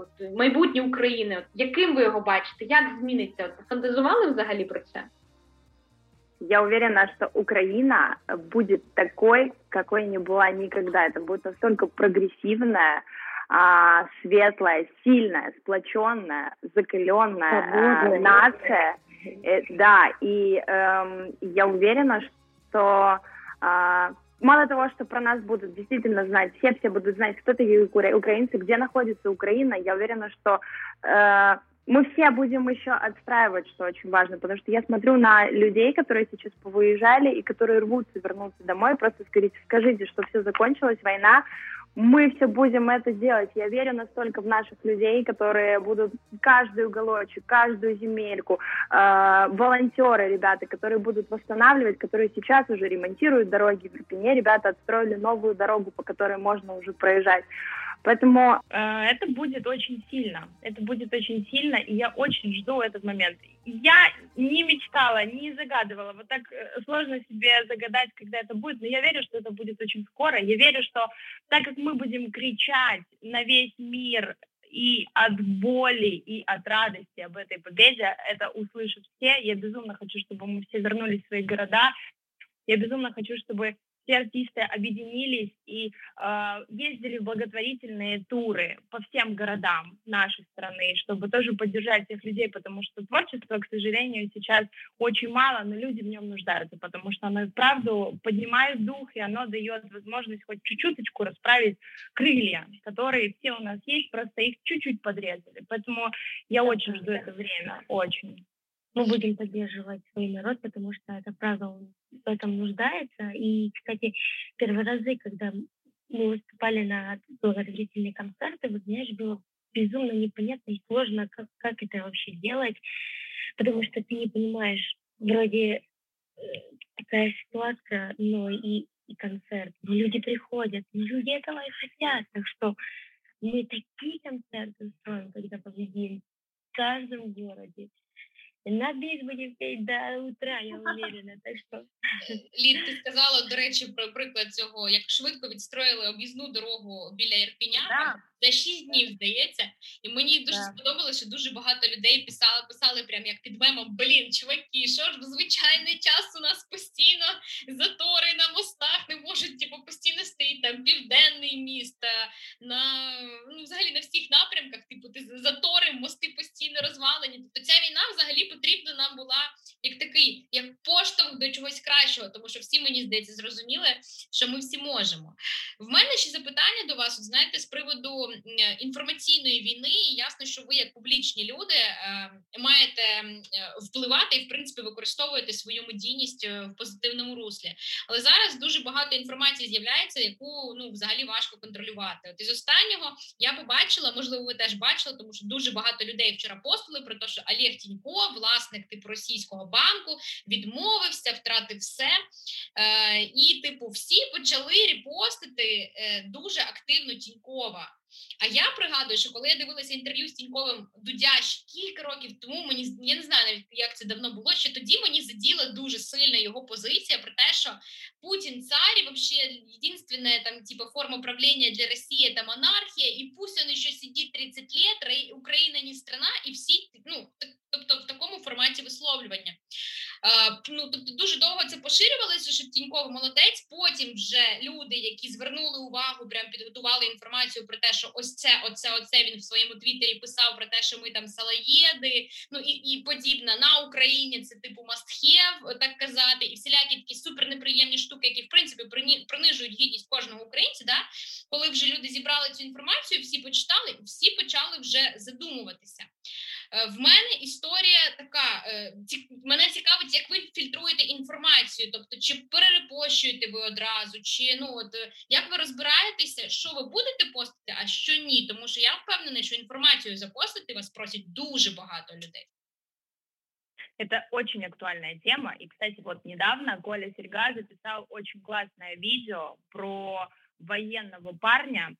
от, майбутнє України? От, яким ви його бачите? Як зміниться? От, Фантазували взагалі про це? Я уверена, что Украина будет такой, какой не была никогда. Это будет настолько прогрессивная, а, светлая, сильная, сплоченная, закаленная э, нация. Э, да, и э, я уверена, что э, мало того, что про нас будут действительно знать, все все будут знать, кто такие украинцы, где находится Украина, я уверена, что э, мы все будем еще отстраивать, что очень важно, потому что я смотрю на людей, которые сейчас повыезжали и которые рвутся вернуться домой, просто скажите, скажите, что все закончилось, война, мы все будем это делать. Я верю настолько в наших людей, которые будут каждый уголочек, каждую земельку, э, волонтеры, ребята, которые будут восстанавливать, которые сейчас уже ремонтируют дороги в Ирпене. Ребята отстроили новую дорогу, по которой можно уже проезжать. Поэтому э, это будет очень сильно. Это будет очень сильно, и я очень жду этот момент. Я не мечтала, не загадывала. Вот так э, сложно себе загадать, когда это будет, но я верю, что это будет очень скоро. Я верю, что так как мы будем кричать на весь мир и от боли, и от радости об этой победе, это услышат все. Я безумно хочу, чтобы мы все вернулись в свои города. Я безумно хочу, чтобы все артисты объединились и э, ездили в благотворительные туры по всем городам нашей страны, чтобы тоже поддержать всех людей, потому что творчество, к сожалению, сейчас очень мало, но люди в нем нуждаются, потому что оно, правду, поднимает дух, и оно дает возможность хоть чуть-чуточку расправить крылья, которые все у нас есть, просто их чуть-чуть подрезали. Поэтому я очень жду это время, очень. Мы будем поддерживать свой народ, потому что это правда он в этом нуждается. И, кстати, первые разы, когда мы выступали на благотворительные концерты, вот знаешь, было безумно непонятно и сложно, как, как это вообще делать, потому что ты не понимаешь, вроде э, такая ситуация, но и и концерт. Но люди приходят, но люди этого и хотят. Так что мы такие концерты строим, когда победим в каждом городе. На бис будем петь до утра, я уверена. Так що Лід, ти сказала, до речі, про приклад цього, як швидко відстроїли об'їзну дорогу біля Ірпіня. да, За 6 днів, здається. І мені дуже Да. сподобалося, що дуже багато людей писали, писали прям як під мемом, блін, чуваки, що ж в звичайний час у нас постійно затори на мостах не можуть типу, постійно стоїть там південний міст, на ну, взагалі на всіх напрямках, типу, ти затори, мости постійно розвалені. Тобто ця війна взагалі потрібна нам була як такий, як поштовх до чогось кращого, тому що всі мені здається зрозуміли, що ми всі можемо. В мене ще запитання до вас, от знаєте, з приводу інформаційної війни. І ясно, що ви, як публічні люди, е, маєте е, впливати і, в принципі, використовуєте свою медійність е, в позитивному руслі. Але зараз дуже багато інформації з'являється, яку ну взагалі важко контролювати. От із останнього я побачила, можливо, ви теж бачили, тому що дуже багато людей вчора постили про те, що Олег Тінько, власник типу російського банку, відмовився, втратив все. Е, і, типу, всі почали репостити е, дуже активно Тінькова. А я пригадую, що коли я дивилася інтерв'ю з Тіньковим Дудя ще кілька років тому, мені я не знаю навіть як це давно було. Ще тоді мені заділа дуже сильно його позиція про те, що Путін царь, і вообще единственная там типа форма правления для России это монархия, и пусть он еще сидит 30 лет, Ра- Украина не страна, і всі ну тобто в такому форматі висловлювання. Е, ну, тобто дуже довго це поширювалося, що Тіньков молодець. Потім вже люди, які звернули увагу, прям підготували інформацію про те, що ось це, оце, оце він в своєму твіттері писав про те, що ми там салаєди, ну і, і подібне на Україні. Це типу have, так казати, і всілякі такі супернеприємні штуки, які в принципі принижують гідність кожного українця. Да? Коли вже люди зібрали цю інформацію, всі почитали, всі почали вже задумуватися. Е, В мене історія така. е, Мене цікавить, як ви фільтруєте інформацію, тобто чи перерепощуєте ви одразу, чи ну от е, як ви розбираєтеся, що ви будете постити, а що ні? Тому що я впевнена, що інформацію запостити вас просять дуже багато людей. Это очень актуальная тема. И, кстати, вот недавно Коля Серьга записал очень классное видео про военного парня,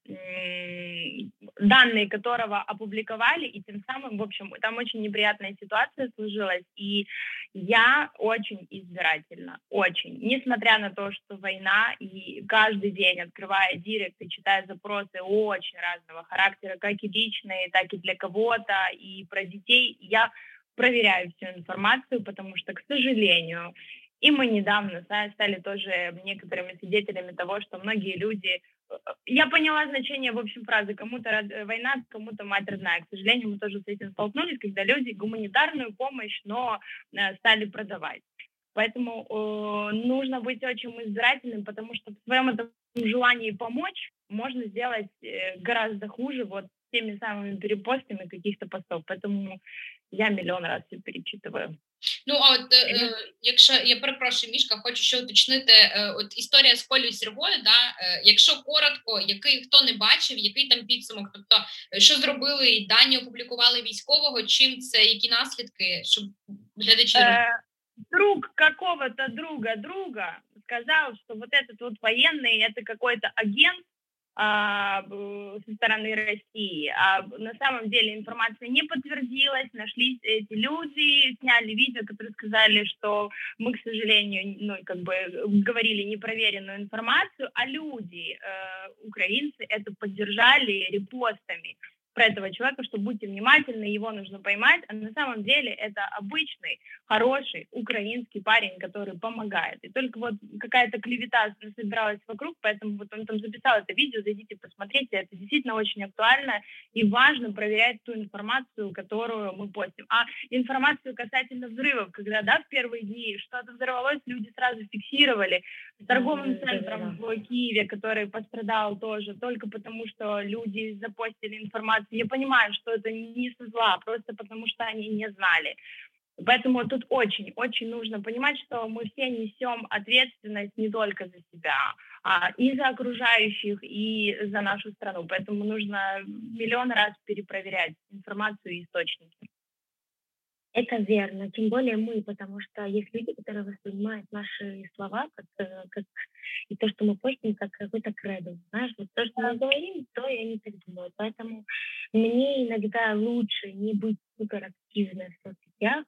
данные которого опубликовали, и тем самым, в общем, там очень неприятная ситуация сложилась, и я очень избирательна, очень. Несмотря на то, что война, и каждый день, открывая директ и читая запросы очень разного характера, как и личные, так и для кого-то, и про детей, я проверяю всю информацию, потому что, к сожалению, и мы недавно да, стали тоже некоторыми свидетелями того, что многие люди... э, Я поняла значение, в общем, фразы «кому-то э, война, кому-то мать родная». К сожалению, мы тоже с этим столкнулись, когда люди гуманитарную помощь, но э, стали продавать. Поэтому э, нужно быть очень избирательным, потому что в своем этом желании помочь можно сделать э, гораздо хуже вот теми самыми перепостами каких-то постов. Поэтому я миллион раз все перечитываю. Ну а от е, е, якщо я перепрошую, мішка, хочу ще уточнити. е, От історія з Колею Сергою, да, е, якщо коротко, який хто не бачив, який там підсумок, тобто е, що зробили і дані опублікували військового, чим це, які наслідки, щоб глядачі розуміли? Э, друг какого-то друга друга сказал, что вот этот вот военный это какой-то агент а, б- со стороны России. А на самом деле информация не подтвердилась, нашлись эти люди, сняли видео, которые сказали, что мы, к сожалению, ну, как бы говорили непроверенную информацию, а люди, э, украинцы, это поддержали репостами про этого человека, что будьте внимательны, его нужно поймать, а на самом деле это обычный хороший украинский парень, который помогает. И только вот какая-то клевета собиралась вокруг, поэтому вот он там записал это видео, зайдите, посмотрите, это действительно очень актуально и важно проверять ту информацию, которую мы постим. А информацию касательно взрывов, когда, да, в первые дни что-то взорвалось, люди сразу фиксировали. С торговым центром в Киеве, который пострадал тоже, только потому что люди запостили информацию. Я понимаю, что это не со зла, а просто потому что они не знали. Поэтому тут очень-очень нужно понимать, что мы все несем ответственность не только за себя, а и за окружающих, и за нашу страну. Поэтому нужно миллион раз перепроверять информацию и источники. Это верно. Тем более мы, потому что есть люди, которые воспринимают наши слова как, э, как и то, что мы постим, как какой-то кредо. Знаешь, вот то, что мы говорим, то и они так думают. Поэтому мне иногда лучше не быть суперактивной в соцсетях,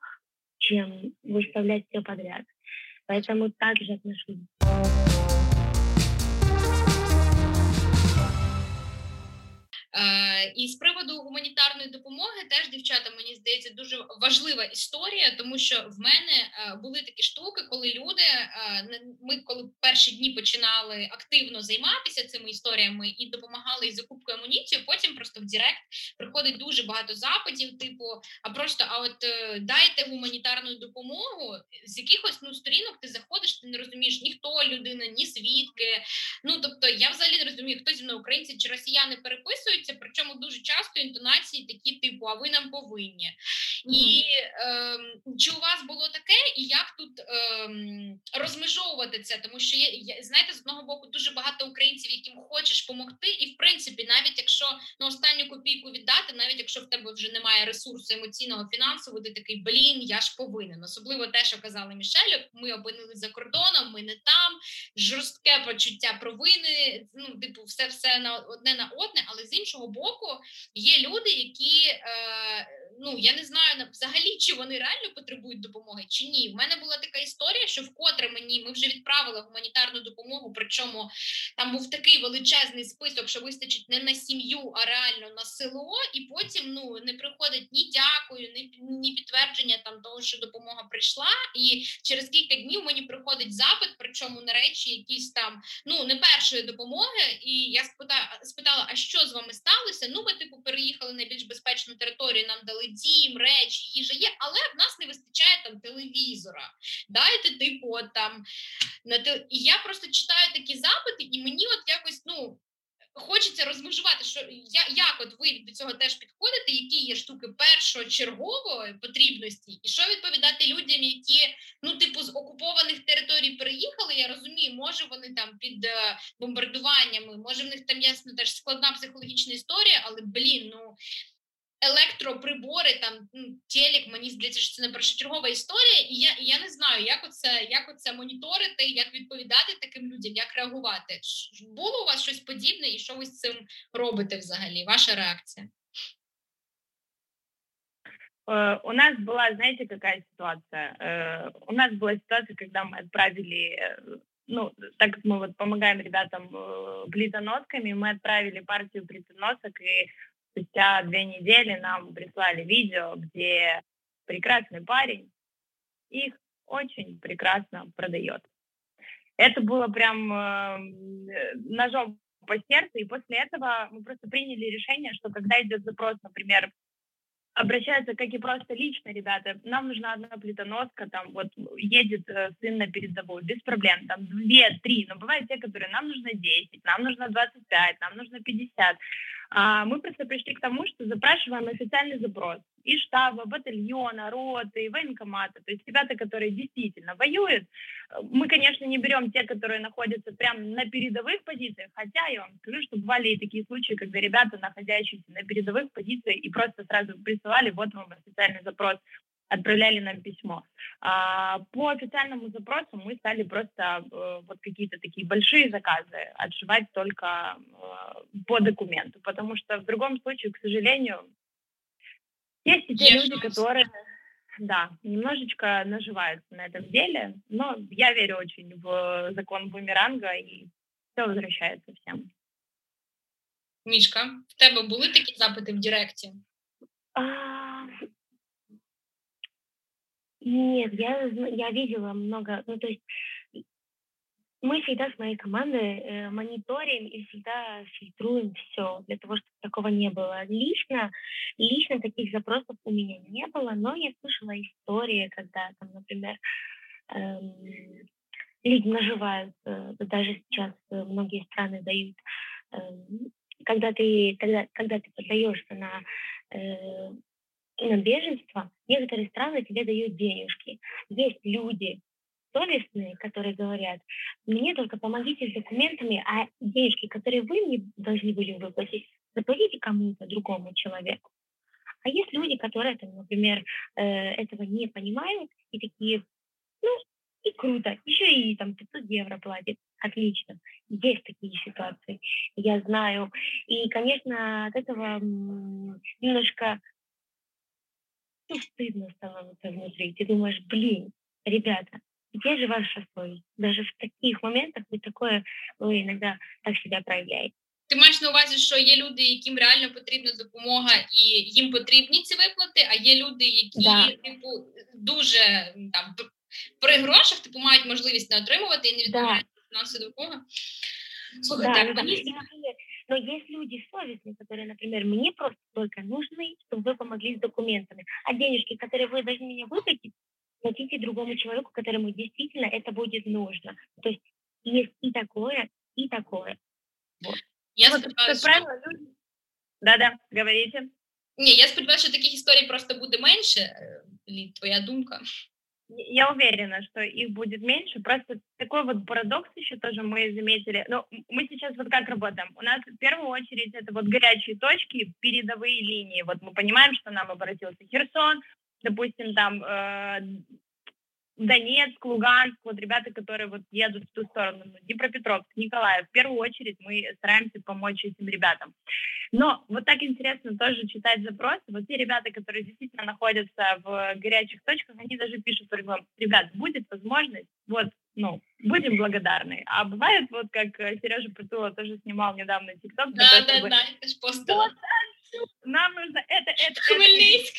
чем выставлять все подряд. Поэтому также отношусь. І з приводу гуманітарної допомоги, теж дівчата, мені здається, дуже важлива історія, тому що в мене е, були такі штуки, коли люди е, ми, коли перші дні починали активно займатися цими історіями і допомагали із закупкою амуніції, потім просто в Директ приходить дуже багато запитів, типу, а просто а от дайте гуманітарну допомогу, з якихось ну сторінок ти заходиш, ти не розумієш ні хто людина, ні звідки. Ну тобто я взагалі не розумію, хто зі мною українці чи росіяни переписують використовуються, причому дуже часто інтонації такі, типу, а ви нам повинні. Mm-hmm. І е, чи у вас було таке, і як тут е, розмежовувати це? Тому що є, знаєте, з одного боку дуже багато українців, яким хочеш допомогти, і в принципі, навіть якщо на останню копійку віддати, навіть якщо в тебе вже немає ресурсу емоційного фінансового, ти такий блін, я ж повинен. Особливо те, що казали Мішелю, ми опинилися за кордоном, ми не там, жорстке почуття провини. Ну, типу, все все на одне на одне, але з іншого іншого боку, є люди, які е, ну я не знаю взагалі, чи вони реально потребують допомоги, чи ні. В мене була така історія, що вкотре мені ми вже відправили гуманітарну допомогу. Причому там був такий величезний список, що вистачить не на сім'ю, а реально на село, і потім ну не приходить ні дякую, ні, підтвердження там того, що допомога прийшла. І через кілька днів мені приходить запит, причому на речі, якісь там ну не першої допомоги. І я спитала, спитала, а що з вами сталося? Ну, ми типу переїхали на більш безпечну територію, нам дали дім, речі, їжа є, але в нас не вистачає там телевізора. Дайте типу от, там на те. І я просто читаю такі запити, і мені от якось ну. Хочеться розмежувати, що я як от ви до цього теж підходите, які є штуки першочергової потрібності, і що відповідати людям, які ну типу з окупованих територій переїхали. Я розумію, може вони там під е, бомбардуваннями, може в них там ясно теж складна психологічна історія, але блін, ну електроприбори, там ну, телек, мені здається, що це не першочергова історія, і я і я не знаю, як оце як оце моніторити, як відповідати таким людям, як реагувати. Було у вас щось подібне, і що ви з цим робите взагалі? Ваша реакция? Э, у нас была, знаете, какая ситуация? Э, у нас была ситуация, когда мы отправили, э, ну, так как мы вот помогаем ребятам плитоносками, мы отправили партию плитоносок, и спустя две недели нам прислали видео, где прекрасный парень их очень прекрасно продает. Это было прям э, ножом по сердцу, и после этого мы просто приняли решение, что когда идет запрос, например, обращаются, как и просто лично ребята, нам нужна одна плитоноска, там вот едет э, сын на передовую, без проблем, там две, три, но бывают те, которые нам нужно 10, нам нужно 25, нам нужно 50. А мы просто пришли к тому, что запрашиваем официальный запрос и штаба, батальона, роты, военкомата, то есть ребята, которые действительно воюют. Мы, конечно, не берем те, которые находятся прямо на передовых позициях, хотя я вам скажу, что бывали и такие случаи, когда ребята, находящиеся на передовых позициях, и просто сразу присылали, вот вам официальный запрос, отправляли нам письмо. А, по официальному запросу мы стали просто э, вот какие-то такие большие заказы отшивать только э, по документу, потому что в другом случае, к сожалению, есть и те Есть. люди, которые, да, немножечко наживаются на этом деле, но я верю очень в закон бумеранга, и все возвращается всем. Мишка, в тебе були такі запити в Директі? А, нет, я, я видела много, ну, то есть мы всегда с моей командой э, мониторим и всегда фильтруем все для того, чтобы такого не было. Лично, лично таких запросов у меня не было, но я слышала истории, когда там, например, эм, люди наживаются, даже сейчас многие страны дают, эм, когда ты, когда, когда ты подаешься на э, на беженство, некоторые страны тебе дают денежки. Есть люди, совестные, которые говорят, мне только помогите с документами, а денежки, которые вы мне должны были выплатить, заплатите кому-то, другому человеку. А есть люди, которые, там, например, э, этого не понимают и такие, ну, и круто, еще и там 500 евро платит, отлично. Есть такие ситуации, я знаю. И, конечно, от этого немножко ну, стыдно становится внутри. Ты думаешь, блин, ребята, где же ваша совесть? Даже в таких моментах вы такое, вы иногда так себя проявляете. Ти маєш на увазі, що є люди, яким реально потрібна допомога, і їм потрібні ці виплати, а є люди, які Да. типу дуже там при грошах типу мають можливість не отримувати і не відмовляють фінансову допомогу. Слухай, Да, так, ну да. мені И, например, Но есть люди совестные, которые, например, мне просто только нужны, чтобы вы помогли с документами. А денежки, которые вы должны мне выплатить, платите другому человеку, которому действительно это будет нужно. То есть есть и такое, и такое. я Вот, сподіваюся, как що... правило, люди... Да-да, говорите. Ні, я сподіваюся, що таких історій просто буде менше. Е, Лід, твоя думка. Я уверена, что их будет меньше. Просто такой вот парадокс еще тоже мы заметили. Ну, мы сейчас вот как работаем? У нас в первую очередь это вот горячие точки, передовые линии. Вот мы понимаем, что нам обратился Херсон, допустим, там э, Донецк, Луганск, вот ребята, которые вот едут в ту сторону, ну, Днепропетровск, Николаев. В первую очередь мы стараемся помочь этим ребятам. Но вот так интересно тоже читать запросы. Вот те ребята, которые действительно находятся в горячих точках, они даже пишут, ребят, будет возможность, вот, ну, будем благодарны. А бывает, вот как Сережа Петула тоже снимал недавно ТикТок, Да, да, да, я ж постила. нам нужно это, это, это, Хмельницк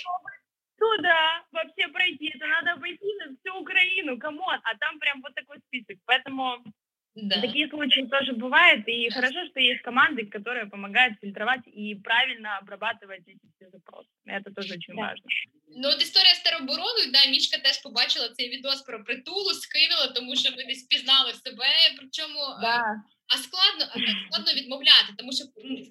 туда вообще пройти, это надо обойти на всю Украину, камон, а там прям вот такой список. Поэтому Да. такие случаи тоже бывают, и хорошо, что есть команды, которые помогают фильтровать и правильно обрабатывать эти все запросы. Это тоже очень Да. важно. Ну, от історія з теробороною, да, Мішка теж побачила цей відос про притулу, скинула, тому що ми десь пізнали себе. Причому е, А складно, складно відмовляти, тому що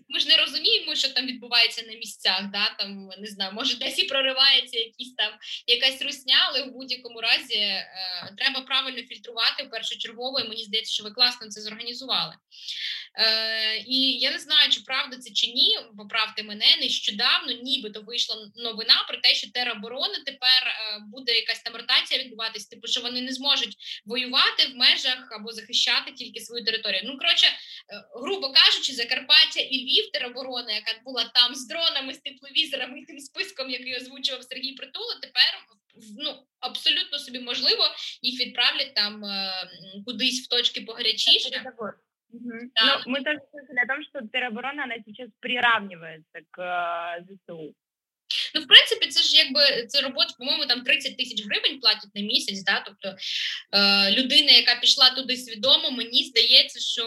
ми ж не розуміємо, що там відбувається на місцях. Да? Там не знаю, може десь і проривається якісь там якась русня, але в будь-якому разі е, треба правильно фільтрувати першочергово. І мені здається, що ви класно це зорганізували. Е, і я не знаю, чи правда це чи ні. Поправте мене нещодавно, нібито вийшла новина про те, що тероборони тепер е, буде якась там ротація відбуватись, типу, що вони не зможуть воювати в межах або захищати тільки свою територію. Ну коротше, е, грубо кажучи, Закарпаття і Львів тероборона, яка була там з дронами, з тепловізорами і тим списком, який озвучував Сергій Притула, тепер ну абсолютно собі можливо їх відправлять там кудись в точки погарячіше. Переговор. Мгм. Да. Но мы тоже слышали о том, что тероборона, она сейчас приравнивается к э, ЗСУ. Ну, в принципі, це ж якби це робота, по-моєму, там 30 тисяч гривень платять на місяць. Да? Тобто е, людина, яка пішла туди свідомо, мені здається, що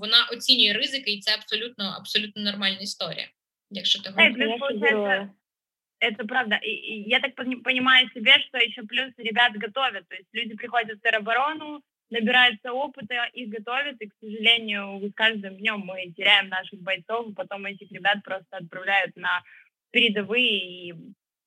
вона оцінює ризики, і це абсолютно абсолютно нормальна історія. Якщо ти Да, и говориш. плюс, Настоящие получается, герои. Это правда. И, и я так пони- понимаю себе, что еще плюс ребят готовят. То есть люди приходят в тероборону, набираются опыта, их готовят, и, к сожалению, с каждым днем мы теряем наших бойцов, и потом этих ребят просто отправляют на передовые. И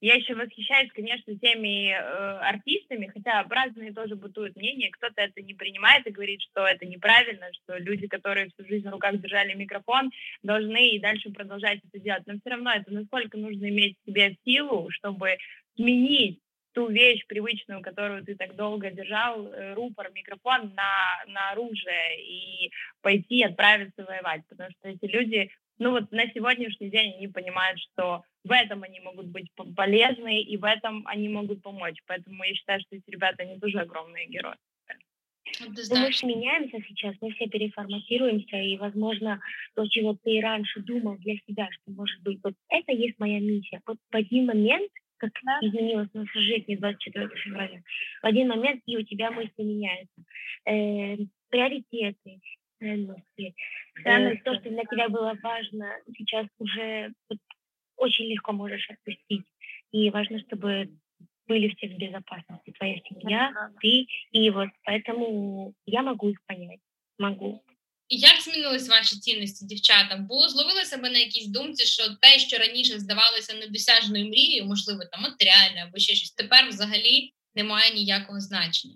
я еще восхищаюсь, конечно, теми э, артистами, хотя разные тоже бытуют мнения. Кто-то это не принимает и говорит, что это неправильно, что люди, которые всю жизнь в руках держали микрофон, должны и дальше продолжать это делать. Но все равно это насколько нужно иметь в себе силу, чтобы сменить ту вещь привычную, которую ты так долго держал, э, рупор, микрофон на, на оружие и пойти отправиться воевать. Потому что эти люди, ну вот на сегодняшний день они понимают, что в этом они могут быть по- полезны и в этом они могут помочь. Поэтому я считаю, что эти ребята, они тоже огромные герои. Ну, мы же меняемся сейчас, мы все переформатируемся, и, возможно, то, чего ты раньше думал для себя, что, может быть, вот это есть моя миссия. Вот в один момент, как изменилась наша жизнь 24 февраля, в один момент и у тебя мысли меняются. Э, приоритеты, ценности, э, Ценности. то, что для тебя было важно, сейчас уже очень легко можешь отпустить. И важно, чтобы были все в безопасности. Твоя семья, ты. И вот поэтому я могу их понять. Могу. І як змінились ваші цінності, дівчата? Було зловили себе на якійсь думці, що те, що раніше здавалося недосяжною мрією, можливо, там матеріальне або ще щось, тепер взагалі не має ніякого значення.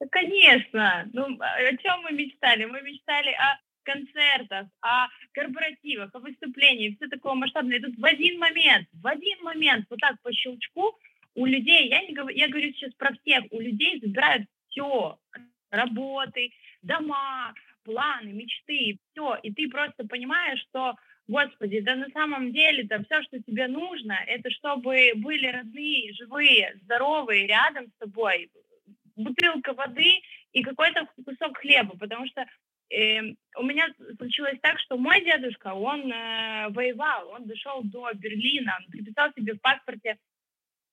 Да, конечно. Ну, о чем мы мечтали? Мы мечтали о концертах, о корпоративах, о выступлениях, все такое масштабное. И тут в один момент, в один момент, вот так по щелчку, у людей, я, не говорю, я говорю сейчас про всех, у людей забирают все, работы, дома, планы, мечты, все, и ты просто понимаешь, что, господи, да на самом деле, да все, что тебе нужно, это чтобы были родные, живые, здоровые рядом с тобой, бутылка воды и какой-то кусок хлеба, потому что э, у меня случилось так, что мой дедушка, он э, воевал, он дошел до Берлина, он приписал себе в паспорте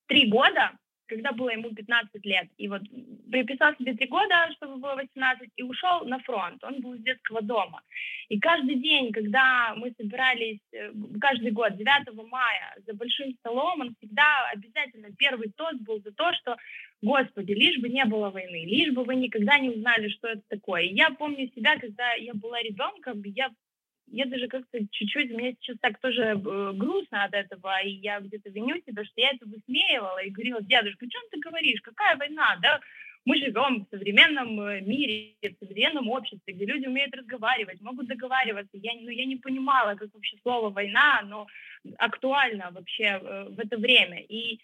три года, когда было ему 15 лет. И вот приписал себе три года, чтобы было 18, и ушел на фронт. Он был из детского дома. И каждый день, когда мы собирались, э, каждый год, 9 мая, за большим столом, он всегда обязательно первый тост был за то, что, Господи, лишь бы не было войны, лишь бы вы никогда не узнали, что это такое. И я помню себя, когда я была ребенком, я я даже как-то чуть-чуть, мне сейчас так тоже э, грустно от этого, и я где-то виню себя, что я это высмеивала и говорила, дедушка, чем ты говоришь, какая война, да? Мы живем в современном э, мире, в современном обществе, где люди умеют разговаривать, могут договариваться. Я, ну, я не понимала, как вообще слово «война», оно актуально вообще э, в это время. И,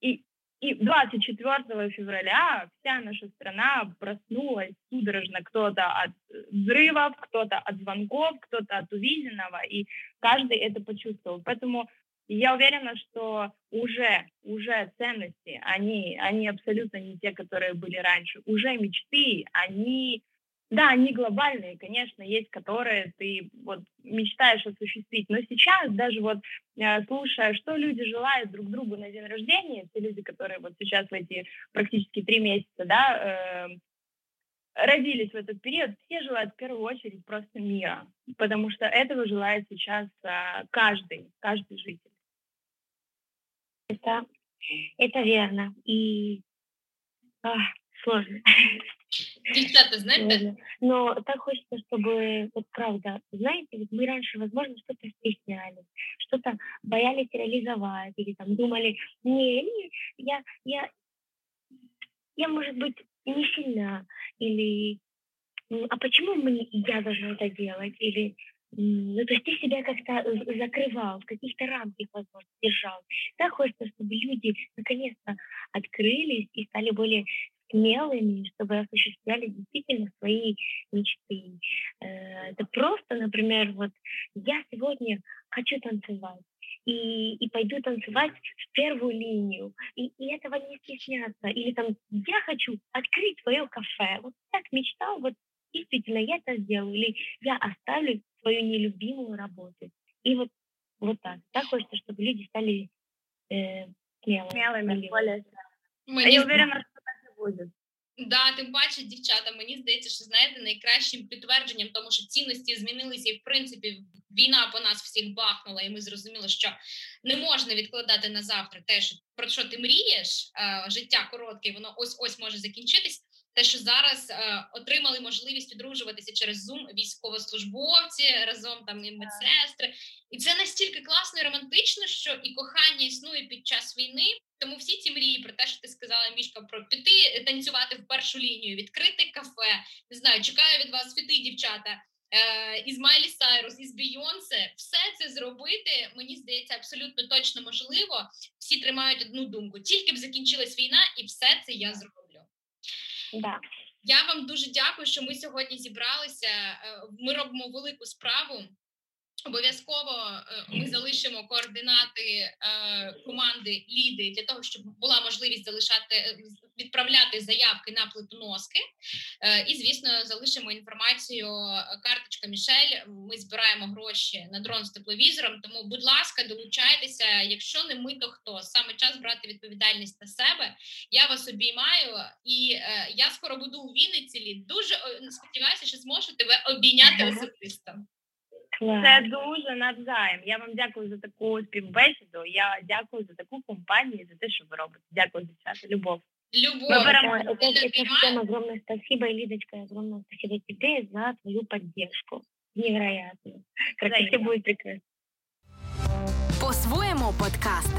и и 24 февраля вся наша страна проснулась судорожно, кто-то от взрывов, кто-то от звонков, кто-то от увиденного, и каждый это почувствовал. Поэтому я уверена, что уже, уже ценности, они, они абсолютно не те, которые были раньше. Уже мечты, они да, они глобальные, конечно, есть, которые ты вот мечтаешь осуществить. Но сейчас даже вот э, слушая, что люди желают друг другу на день рождения, те люди, которые вот сейчас в эти практически три месяца, да, э, родились в этот период, все желают в первую очередь просто мира, потому что этого желает сейчас э, каждый, каждый житель. Это, это верно. И а, сложно. Девчата, знаете? Но так хочется, чтобы, вот правда, знаете, вот мы раньше, возможно, что-то стеснялись, что-то боялись реализовать, или там думали, не, не я, я, я, может быть, не сильна, или а почему мне, я должна это делать, или ну, то есть ты себя как-то закрывал, в каких-то рамках, возможно, держал. Так хочется, чтобы люди наконец-то открылись и стали более смелыми, чтобы осуществляли действительно свои мечты. Э, это просто, например, вот я сегодня хочу танцевать, и, и пойду танцевать в первую линию, и, и этого не стесняться. Или там, я хочу открыть свое кафе. Вот так мечтал, вот действительно я это сделаю. Или я оставлю свою нелюбимую работу. И вот, вот так. Так хочется, чтобы люди стали э, смелыми. Смелыми, более смелыми. Я уверена, что. Да, тим паче, дівчата, мені здається, що знаєте, найкращим підтвердженням, тому що цінності змінилися, і в принципі війна по нас всіх бахнула, і ми зрозуміли, що не можна відкладати на завтра те, що про що ти мрієш, життя коротке, воно ось ось може закінчитись. Те, що зараз е, отримали можливість одружуватися через Zoom військовослужбовці разом там і медсестри, і це настільки класно і романтично, що і кохання існує під час війни. Тому всі ці мрії про те, що ти сказала, мішка, про піти танцювати в першу лінію, відкрити кафе. Не знаю, чекаю від вас фіти, дівчата. Е, із Майлі Сайрус, із Бійонсе, все це зробити, мені здається, абсолютно точно можливо. Всі тримають одну думку. Тільки б закінчилась війна, і все це я зроблю. Да. Я вам дуже дякую, що ми сьогодні зібралися. Ми робимо велику справу. Обов'язково е, ми залишимо координати е, команди ліди для того, щоб була можливість залишати е, відправляти заявки на плитоноски. І, звісно, залишимо інформацію. Карточка Мішель. Ми збираємо гроші на дрон з тепловізором. Тому, будь ласка, долучайтеся. Якщо не ми, то хто саме час брати відповідальність на себе. Я вас обіймаю, і я скоро буду у Вінниці. Дуже сподіваюся, що зможу тебе обійняти особисто. Це дуже навзаєм. Я вам дякую за таку співбесіду. Я дякую за таку компанію, за те, що ви робите. Дякую, дівчата. Любов. Любовь. Мы это, это, это всем огромное спасибо, и Лидочка, огромное спасибо тебе за твою поддержку. Невероятно. Как все будет прекрасно. По-своєму подкаст.